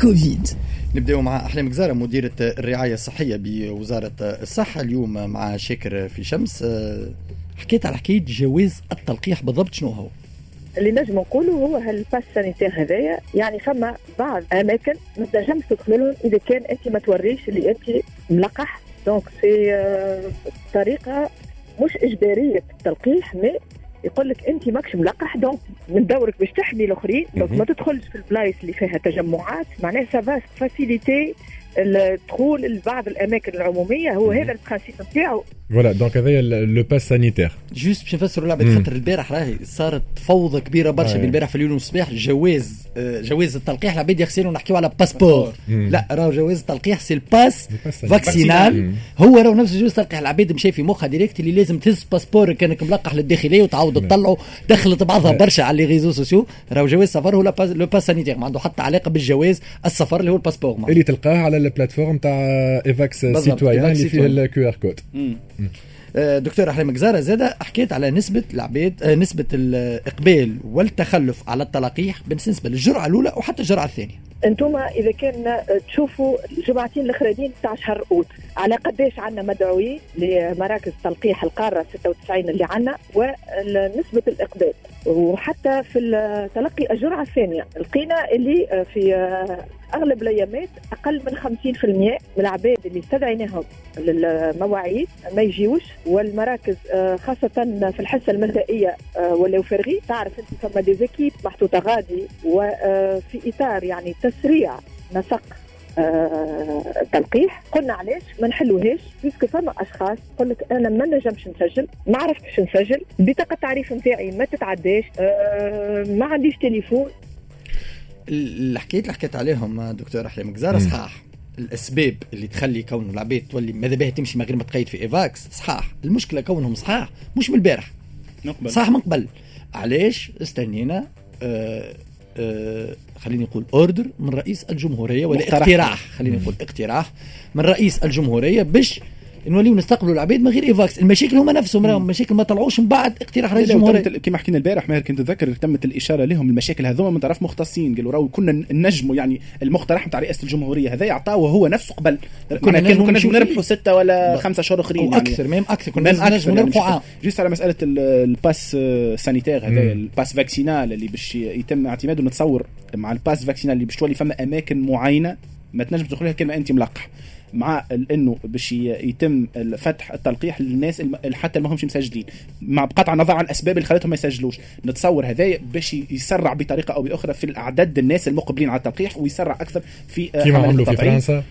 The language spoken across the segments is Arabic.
كوفيد. نبداو مع أحلام جزارة مديرة الرعاية الصحية بوزارة الصحة. اليوم مع شاكر في شمس. حكيت على حكاية جواز التلقيح بالضبط شنو هو؟ اللي نجم نقوله هو هال passe sanitaire هذايا. يعني فما بعض أماكن ما تنجمش تدخل لهم إذا كان أنت ما توريش اللي أنت ملقح. donc c'est طريقة مش إجبارية في التلقيح mais يقول لك انت ماكش ملقح donc من دورك باش تحمي الأخرين donc ما تدخلش في البلايص اللي فيها تجمعات معناها ça va faciliter الدخول لبعض الأماكن العمومية هو هذا ال principe نتاعو. voilà donc هذايا le passe sanitaire juste باش نفسروا لعبة خاطر البارح راهي صارت فوضى كبيرة برشا البارح في اليوم والصباح جواز آه، جواز التلقيح. العباد يحسبوا نحكيو على passeport لا راهو جواز التلقيح c'est ال passe vaccinal هو راهو نفس جواز التلقيح. العباد مشى في مخها direct اللي لازم تهز passeport كانك ملقح للداخلية وتعاود تطلعه. دخلت بعضها برشا على les réseaux sociaux راهو جواز السفر هو le passe sanitaire ما عنده حتى علاقة بالجواز السفر اللي هو ال passeport اللي تلقاه على ال plateforme تاع ايفاكس citoyen اللي فيه ال QR code دكتور أحلام جزارة زاد حكيت على نسبة العباد آه، نسبة الإقبال والتخلف على التلقيح بالنسبة للجرعة الأولى وحتى الجرعة الثانية. أنتم إذا كان تشوفوا الجمعتين الأخرين تاع شهر أوت على قداش عندنا مدعوين لمراكز تلقيح القارة 96 اللي عندنا ونسبة الإقبال. وحتى في تلقي الجرعة الثانية لقينا اللي في أغلب الأيامات أقل من 50% من العباد اللي استدعيناهم للمواعيد ما يجيوش. والمراكز خاصة في الحصة المسائيه ولاو فارغين تعرف أنت فما des équipes محطوطة غادي وفي إطار يعني تسريع نسق تلقيح. قلنا علاش ما نحلوهاش puisque فما أشخاص يقول لك أنا ما نجمش نسجل ما عرفتش نسجل بطاقة التعريف نتاعي ما تتعداش أه ما عنديش تليفون. الحكايات اللي حكيت عليهم دكتور احلام جزاره صحاح. الأسباب اللي تخلي كون العباد تولي ماذا بها تمشي من غير ما تقيد في إيفاكس؟ صحاح. المشكلة كونهم صحاح مش من البارح. نقبل صح من قبل علاش؟ استنينا آه آه خليني نقول ordre من رئيس الجمهورية ولا اقتراح خليني نقول اقتراح. من رئيس الجمهورية باش نوليو نستقبلوا العباد من غير إيفاكس. المشاكل هما نفسهم راهم مشاكل ما طلعوش من بعد اقتراح رئيس الجمهوريه كما حكينا البارح ماهر كنت تذكر تمت الإشارة لهم المشاكل. هذوما من طرف مختصين قالوا راهو كنا نجموا يعني المقترح نتاع رئاسة الجمهورية هذا يعطاه هو نفسه قبل. كنا كان كنا نجموا نربحوا ستة ولا خمسة اشهر أخرين يعني. أكثر même أكثر. كنا نجموا نربحوا عام. juste على مسألة ال passe sanitaire هذا ال passe vaccinal اللي باش يتم اعتماده نتصور مع ال passe vaccinal اللي باش تولي فما أماكن معينة ما تنجم تدخلها كان ما أنت ملقح. مع إنه باش يتم فتح التلقيح للناس حتى اللي ما همش مسجلين. مع بقطع النظر عن الاسباب اللي خلتهم ما يسجلوش. نتصور هذايا باش يسرع بطريقة أو بأخرى في الأعداد الناس المقبلين على التلقيح ويسرع أكثر في كما عملوا في فرنسا.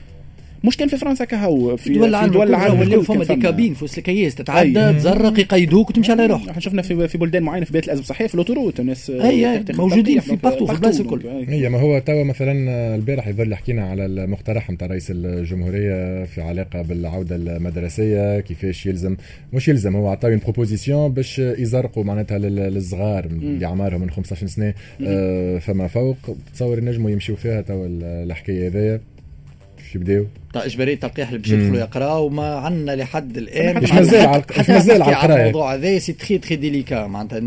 مش كان في فرنسا كهو في دول العالم دول العالم ولاو فما des cabines في الكياس تتعدى تزرق يقيدوك وتمشي على روحك. إحنا شفنا في في بلدان معينة في بيت الأزمة الصحيه في ال autoroute الناس أي موجودين في partout في البلايص الكل. هي ما هو توا مثلا البارح يظل حكينا على المقترح نتاع رئيس الجمهورية في علاقة بالعودة المدرسية كيفاش يلزم مش يلزم هو عطاو proposition باش يزرقوا معناتها للصغار اللي اعمارهم من 15 سنة فما فوق تصور نجموا يمشيوا فيها توا الحكاية هذايا. يبداو تاع اجباريه تلقيح اللي باش يدخلوا يقراوا؟ وما عندنا لحد الآن. مش مازال على مش مازال على القراية. الموضوع هذا c'est très très délicat معناتها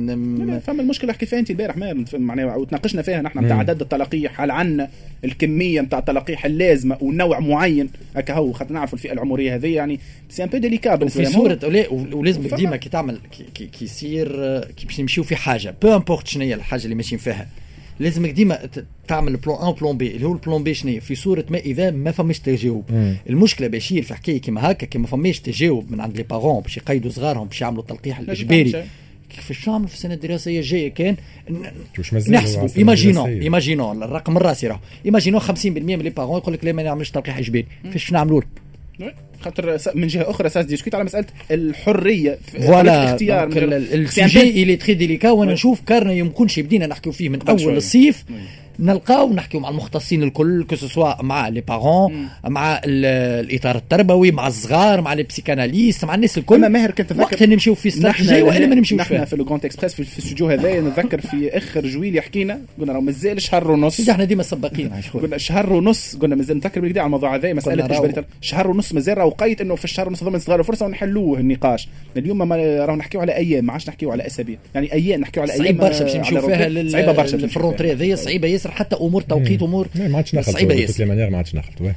فما المشكلة حكيت فيها أنت البارح معناها وتناقشنا فيها نحن نتاع عدد التلقيح هل عندنا الكمية نتاع التلقيح اللازمة ونوع معين. هكا هو خاطر نعرفوا الفئة العمرية هذه يعني c'est un peu délicat في صورة ولازم ديما كي تعمل كي يصير كي باش نمشيو في حاجة peu importe شنو هي الحاجة اللي ماشيين فيها. لازمك ديما تعمل plan un plan B اللي هو ال plan B شنو في صورة ما إذا ما فماش تجاوب. المشكلة بشير في حكايه كيما هكا كي ما فماش تجاوب من عند les parents باش يقيدوا صغارهم باش يعملوا التلقيح الإجباري. كيفاش نعمل في السنة الدراسية الجاية كان نحسبوا. imaginons imaginons الرقم الراسي راه. imaginons 50% من les parents يقول لك لا ما نعملش تلقيح إجباري. كيفاش نعملوا؟ خاطر من جهة أخرى ça se discute على مسألة الحرية في voilà الاختيار ال sujet اللي très délicat وأنا نشوف كارنا يمكنش بدينا نحكيو فيه من أول الصيف. نلقاو نحكيو مع المختصين الكل كو مع les parents مع الإطار التربوي مع الصغار مع les psychanalystes مع الناس الكل. أما ماهر كنت وقت نمشيو في استراتيجيه والا ما نمشيوش نحن في Le Grand Express في, في الاستوديو هذايا نتذكر في آخر جويليا حكينا قلنا راه مازال شهر ونص. إحنا ديما سباقين قلنا شهر ونص قلنا مازال نتذكر بالكدا على الموضوع هذا مسألة شهر ونص مازال راه وقيت إنه في الشهر ونص ضمن صغار فرصة ونحلوه النقاش. اليوم ما راهو نحكيو على أيام ما عادش نحكيو على أسابيع. يعني أيام نحكيو على أيام صعيب برشا باش نمشيو فيها صعيبة برشا في ال rentrée هذيا صعيبة ياسر. ياسر حتى أمور توقيت أمور. ما عادش صعيبه ياسر. ما عادش نخلط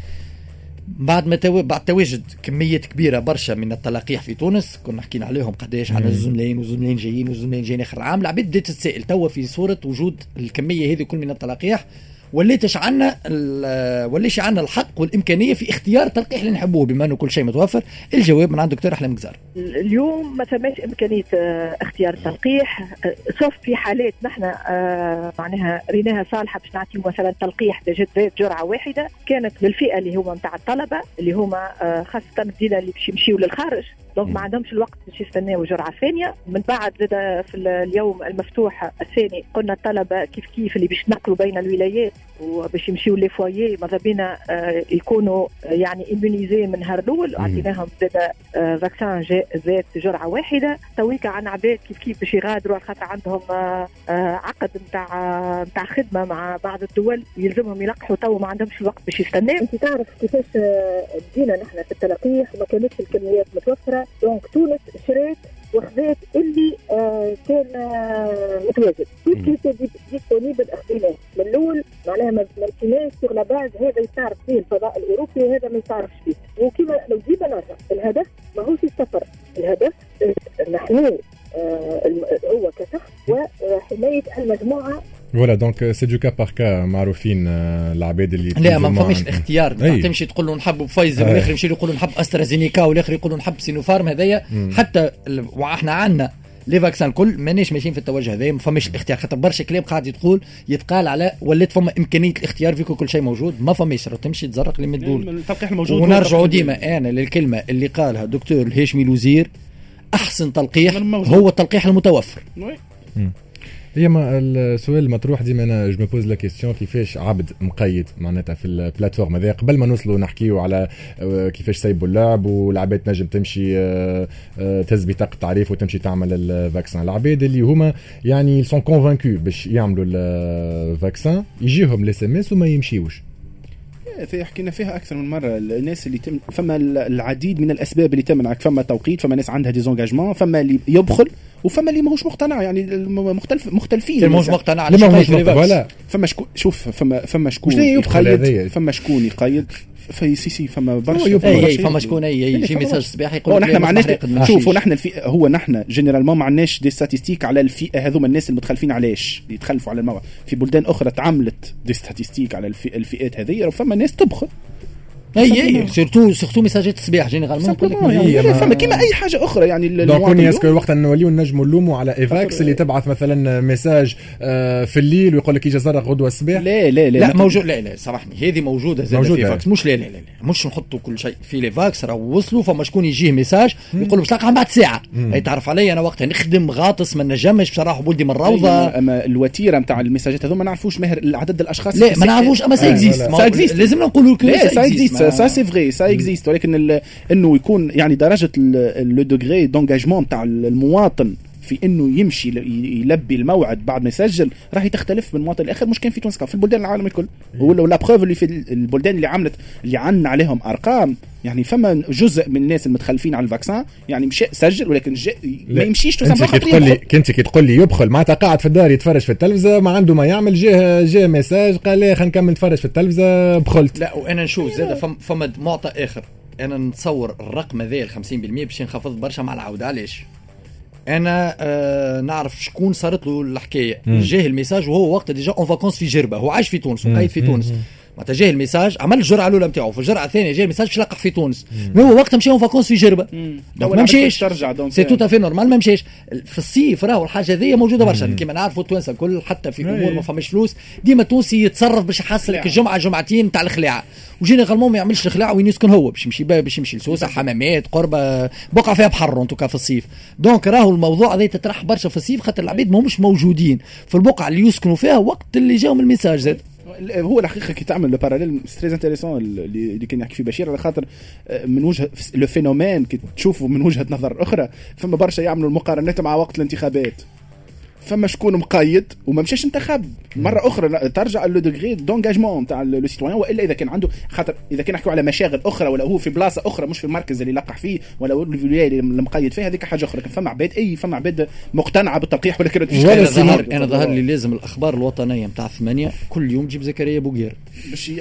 بعد ما تو... بعد تواجد كمية كبيرة برشا من التلقيح في تونس كنا حكينا عليهم قداش على الزوز ملاين وزوز ملاين جايين وزوز ملاين جايين آخر العام العباد بدات تتسائل توا في صورة وجود الكمية هذه كل من التلقيح وليتش عنا وليش عنا الحق والإمكانية في اختيار التلقيح اللي نحبوه بما إنه كل شيء متوفر. الجواب من عند دكتور أحلام جزار. اليوم ما ثماش إمكانية آه، اختيار التلقيح سوف في حالات نحن آه، معناها ريناها صالحة باش نعطيو مثلا تلقيح زيت جرعة واحدة. كانت للفئة اللي هما نتاع الطلبة اللي هما آه، خاصة الدينا اللي باش يمشيو للخارج. دونك ما عندهمش الوقت باش يستناو جرعة ثانية. من بعد زاد في اليوم المفتوح الثاني قلنا الطلبه كيف كيف اللي باش ينقلوا بين الولايات وباش يمشيو les foyers ماذا بينا آه، يكونوا آه، يعني immunisés من نهار الأول. أعطيناهم زاد vaccin زاد جرعة واحدة. تويكا عن عباد كيف كيف باش يغادروا على خاطر عندهم آه، عقد نتاع نتاع خدمة مع بعض الدول. يلزمهم يلقحوا. تو ما عندهمش الوقت باش يستناو. أنت تعرف كيفاش بدينا نحن في التلقيح. وما كانتش الكميات متوفرة. donc تونس شريت وخذات اللي آه كان آه متواجد. تو كي disponible اخذيناه من الأول معناها ما مشيناش sur la base هذا يتعرف فيه الفضاء الأوروبي وهذا ما يتعرفش فيه. وكما لو جينا نرجع الهدف ماهوش السفر. الهدف نحن آه هو كشخص وحماية المجموعة voilà donc c'est du cas par cas معروفين العباد اللي لا ما فماش اختيار تمشي تقول له نحب فايزر والاخر يمشي يقول له نحب أسترازينيكا والاخر يقول له نحب سينوفارم. هذايا حتى وإحنا عندنا les vaccins الكل مانيش ماشيين في التوجه هذا ما فماش الاختيار. خاطر برشا كلام قاعد يتقول يتقال على ولات فما إمكانية الاختيار فيكم كل شيء موجود. ما فماش تمشي تزرق اللي مدبول التلقيح الموجود ونرجعوا ديما أنا للكلمة اللي قالها دكتور الهاشمي الوزير أحسن تلقيح هو التلقيح المتوفر. هي ما السؤال المطروح ديما أنا je pose la question كيفاش عبد مقيد معناتها في ال plateforme هذا قبل ما نوصلوا نحكيو على آه، كيفاش سيبوا اللعب والعباد تنجم تمشي آه، آه، تهز بطاقه تعريف وتمشي تعمل ال vaccin العباد اللي هما يعني sont convaincus باش يعملوا ال vaccin يجيهم ال SMS وما يمشيوش. في حكينا فيها أكثر من مرة. الناس اللي تم فما العديد من الأسباب اللي تمنعك. فما توقيت فما ناس عندها des engagements فما اللي يبخل وفما اللي ماهوش مقتنع يعني مختلف مختلفين. اللي ماهوش مقتنع اللي ماهوش مقتنع فما شكون شوف فما فما شكون يقيد فما شكون يقيد في سي سي فما برشا. أي أي فما شكون أي يجي message صباحي يقول نحن ما عندناش شوفوا نحن الفئه هو نحن généralement ما عندناش des statistiques على الفئة هذوما الناس المتخلفين علاش؟ اللي يتخلفوا على الموعد في بلدان أخرى تعملت des statistiques على الفئات هذه فما ناس تبخل. أي أي surtout surtout ميساجات الصباح généralement لك يعني فما كيما اي حاجة أخرى يعني donc est-ce que وقت نوليو نجموا نلوموا على إيفاكس اللي تبعث مثلا message آه، في الليل ويقول لك يجي زرق غدوة الصباح. لا لا لا لا موجود لا لا سامحني هذه موجودة زاد في فاكس مش لا لا لا مش نحطوا كل شيء في إيفاكس راه وصلوا فما شكون يجيه message؟ يقول باش تلقاها بعد ساعة. أي تعرف علي أنا وقتها نخدم غاطس ما نجمش باش نروح بولدي من الروضه اما الوتيرة نتاع الميساجات هذوما ما نعرفوش ماهر عدد الأشخاص لا ما نعرفوش أما ça existe لازم نقولوا ça existe ça c'est vrai ça existe ولكن إنه يكون يعني درجة le degré d'engagement تاع المواطن في إنه يمشي يلبي الموعد بعد ما يسجل راهي تختلف من مواطن لآخر. مش كان في تونس في البلدان العالم الكل. و la preuve اللي في البلدان اللي عملت اللي عنا عليهم أرقام. يعني فما جزء من الناس المتخلفين على ال vaccin يعني مشى سجل ولكن جاء ما يمشيش أنت كي تقول لي كنت كي تقول لي يبخل معناتها قاعد في الدار يتفرج في التلفزة ما عنده ما يعمل جاه جاه message قال لي خلينا نكمل نتفرج في التلفزة بخلت. لا وأنا نشوف زاد فما معطى آخر. أنا نتصور الرقم هذا ال 50% باش ينخفض برشا مع العودة. علاش؟ أنا آه نعرف شكون صارت له الحكاية. جاه ال message وهو وقت déjà en vacances في جربة. هو عايش في تونس وقايد في تونس. معناتها جاه الـ message عمل الجرعة الأولى نتاعو في الجرعة الثانية جاه الـ message باش يلقح في تونس. هو وقتها مشى en vacances في جربة. donc ما مشيش. c'est tout à fait normal ما مشيش. في الصيف راهو الحاجة هذه موجودة برشا. كيما نعرفوا التوانسة الكل حتى في أمور ما فماش فلوس. ديما التونسي يتصرف باش يحصل لك الجمعة جمعتين تاع الخلاعه و généralement ما يعملش الخلاعه وين يسكن هو. باش يمشي باش يمشي لسوسة حمامات قربة بقعة فيها بحر انتو في الصيف. donc راهو الموضوع هذا تطرح برشا في الصيف خاطر العباد ماهمش موجودين. في البقعه اللي يسكنوا فيها وقت اللي جاهم الـ message زاد. هو الحقيقة كي تعمل le parallèle très intéressant اللي كان يحكي فيه بشير على خاطر آه، من وجهه le phénomène كي تشوفه من وجهة نظر أخرى فما برشا يعملوا المقارنات مع وقت الانتخابات. فما شكون مقيد وما مشاش انتخب مرة أخرى ترجع le degré d'engagement تاع le citoyen وإلا إذا كان عنده خاطر إذا كان نحكوا على مشاغل أخرى ولا هو في بلاصة أخرى مش في المركز اللي لقح فيه ولا هو الولايه اللي مقيد فيها هذيك حاجة أخرى. لكن فما عباد أي فما عباد مقتنعة بالتلقيح ولكن أنا ظهر أنا ظهر لي لازم الأخبار الوطنية نتاع ثمانية كل يوم تجيب زكريا بوغير.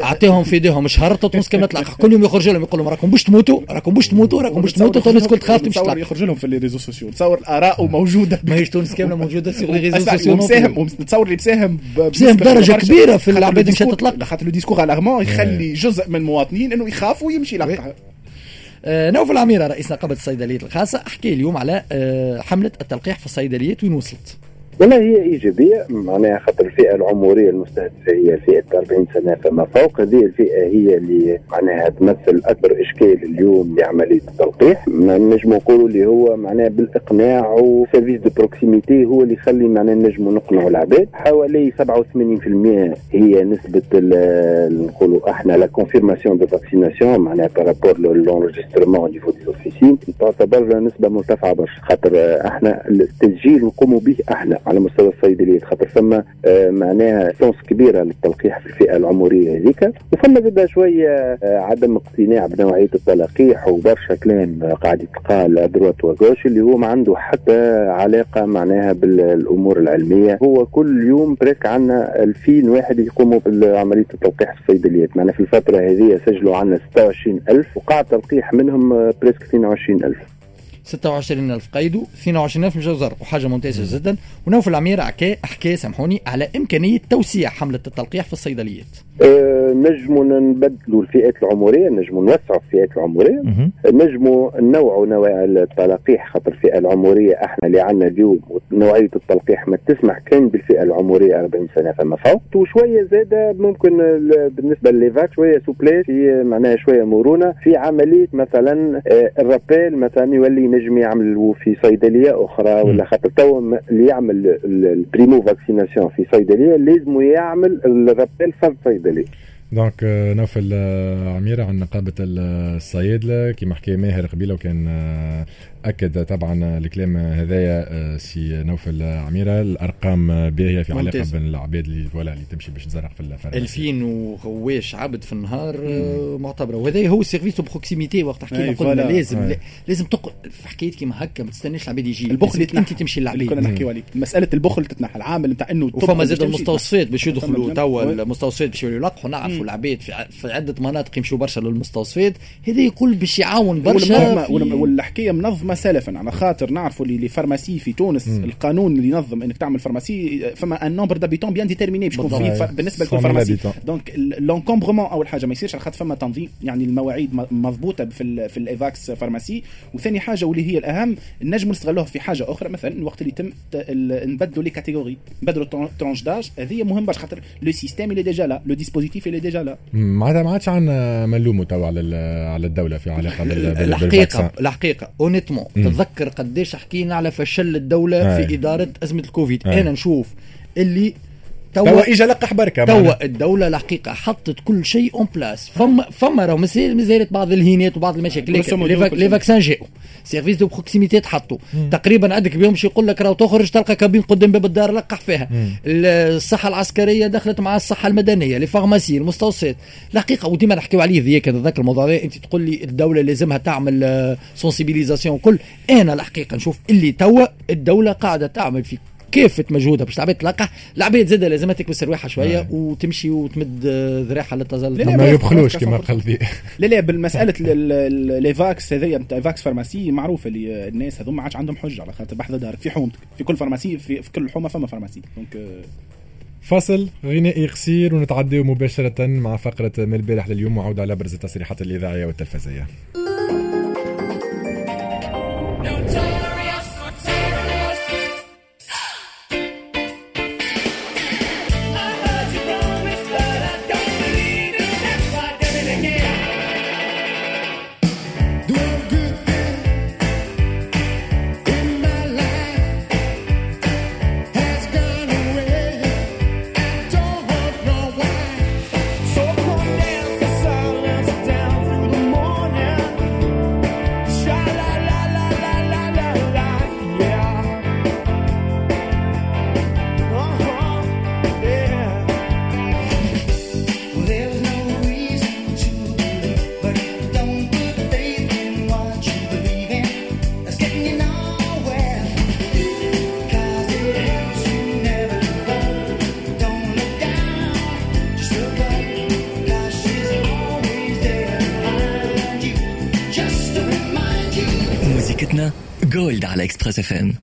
أعطيهم في إيديهم شهر تونس كامله تلقح. كل يوم يخرج لهم يقول لهم راكم باش تموتوا راكم باش تموتوا راكم باش تموتوا تونس كل تخاف تمشي يخرج لهم في les réseaux sociaux تصور اراء موجودة. ماهيش تونس كاملة موجودة les réseaux sociaux ومساهم نتصور اللي مساهم مساهم بدرجه كبيرة في العباد مشات تلقح خاطر le discours alarmant يخلي جزء من المواطنين إنه يخافوا ويمشي يلقح آه نوفل عميرة رئيس نقابة الصيدليات الخاصة أحكي اليوم على آه حملة التلقيح في الصيدليات وين وصلت؟ والله هي إيجابية معناها خاطر الفئة العمرية المستهدفة هي فئه 40 سنة فما فوق هذه الفئة هي اللي معناها تمثل أكبر إشكال اليوم لعملية التلقيح. نجم نقولوا اللي هو معناها بالإقناع و service de proximité هو اللي يخلي معناها نجموا نقنعوا العباد. حوالي 87% هي نسبة نقولوا إحنا la confirmation de vaccination معناها par rapport l'enregistrement des officines تعتبر نسبة مرتفعة برشا خاطر إحنا التسجيل نقوموا به إحنا. على مستوى الصيدليات خاطر ثم آه، معناها سونس كبيرة للتلقيح في الفئة العمرية هذيك. وثم زاد شوية آه، عدم اقتناع بنوعية التلقيح وبرشا كلام قاعد يتقال à droite و gauche اللي هو ما عنده حتى علاقة معناها بالأمور العلمية. هو كل يوم presque عندنا 2000 واحد يقوموا بعملية التلقيح في الصيدليات. معنا في الفترة هذه سجلوا عندنا 26000 وقع تلقيح منهم آه، presque 22000 26000 قيدوا 22000 مشاو زرقوا حاجة ممتازة جدا. ونوفل عميرة حكى حكى سامحوني على إمكانية توسيع حملة التلقيح في الصيدليات. أه نجموا نبدلوا الفئات العمرية نجموا نوسعوا الفئات العمرية. نجموا ننوعوا نوع التلقيح خاطر الفئة العمرية أحنا اللي عندنا اليوم نوعيه التلقيح ما تسمح كان بالفئة العمرية 40 سنة فما فوق وشوية زادة ممكن بالنسبة لل EVAX شوية souplesse في معناها شوية مرونة. في عملية مثلا أه الـ rappel مثلا يولي نجم يعمل في صيدلية أخرى ولا خاطر تو اللي يعمل الـ primo-vaccination في صيدلية لازم يعمل الـ rappel في الصيدلية. donc نوفل عميره عن نقابة الصيادلة كيما حكى ماهر قبيلة وكان أكد طبعا الكلام هذايا آه، سي نوفل عميره الأرقام باهية في علاقة بين العباد اللي ولا اللي تمشي باش تزرق في الفارماسي. 2000 وغواش عبد في النهار آه، معتبره وهذا هو service proximité وقت حكينا قلنا لازم. لازم تق... في حكايه كيما هكا ما تستناش العباد يجي. البخل أنت تمشي للعباد. كنا نحكيو عليه مسألة البخل تتنحى العامل نتاع إنه وفما زاد المستوصفات باش يدخلوا توا المستوصفات باش يلقحوا نعرفوا العباد في, في عدة مناطق يمشوا برشا للمستوصفات. هذا يقول باش يعاون برشا والحكاية منظمة سلفا. على خاطر نعرفوا ال les pharmacies في تونس مم. القانون اللي ينظم إنك تعمل pharmacie فما un nombre d'habitants bien déterminé باش يكون في بالنسبة لكل pharmacie donc l'encombrement أول حاجة. ما يصيرش على خاطر فما تنظيم يعني المواعيد مضبوطة في ال في الـ EVAX pharmacie وثاني حاجة واللي هي الأهم نجموا نستغلوها في حاجة أخرى. مثلا الوقت اللي يتم نبدلوا les catégories نبدلوا tranche d'âge هذه مهم باش خاطر le système اللي déjà là le dispositif اللي ديجا لا معناتها ما عادش عندنا ملامة توا على على الدولة في علاقة بالحقيقة الحقيقة honnêtement تتذكر قديش حكينا على فشل الدولة في إدارة أزمة الكوفيد. أنا نشوف اللي توا اجى لقح بركة توا الدولة الحقيقة حطت كل شيء en place فما فما راهو مازالت بعض الهنات وبعض المشاكل. les vaccins جاوا service de proximité تحطوا تقريبا عندك بيوم يقول لك راهو تخرج تلقى cabine قدام باب الدار لقح فيها. الصحة العسكرية دخلت مع الصحة المدنية les pharmacies المستوصفات الحقيقة وديما نحكيو عليه ذيك نتذكر الموضوع هذا. أنت تقول لي الدولة لازمها تعمل sensibilisation وكل. أنا الحقيقة نشوف اللي توا الدولة قاعدة تعمل في كافة مجهودها باش العباد تلقح العباد زادة لازمها تكبس رواحها شوية آه. وتمشي وتمد ذراعها للتظل ما يبخلوش كما قال لا لا بالمسألة ليفاكس هذيا نتاع EVAX pharmacie معروفة اللي الناس هذوما ما عادش عندهم حجة على خاطر بحذا دارك في حومتك في كل pharmacie في, في كل حومة فما pharmacie donc. فاصل غنائي قصير ونتعداو مباشرة مع فقرة من البارح لليوم وعودة على أبرز التصريحات الإذاعية والتلفزية. Express FM.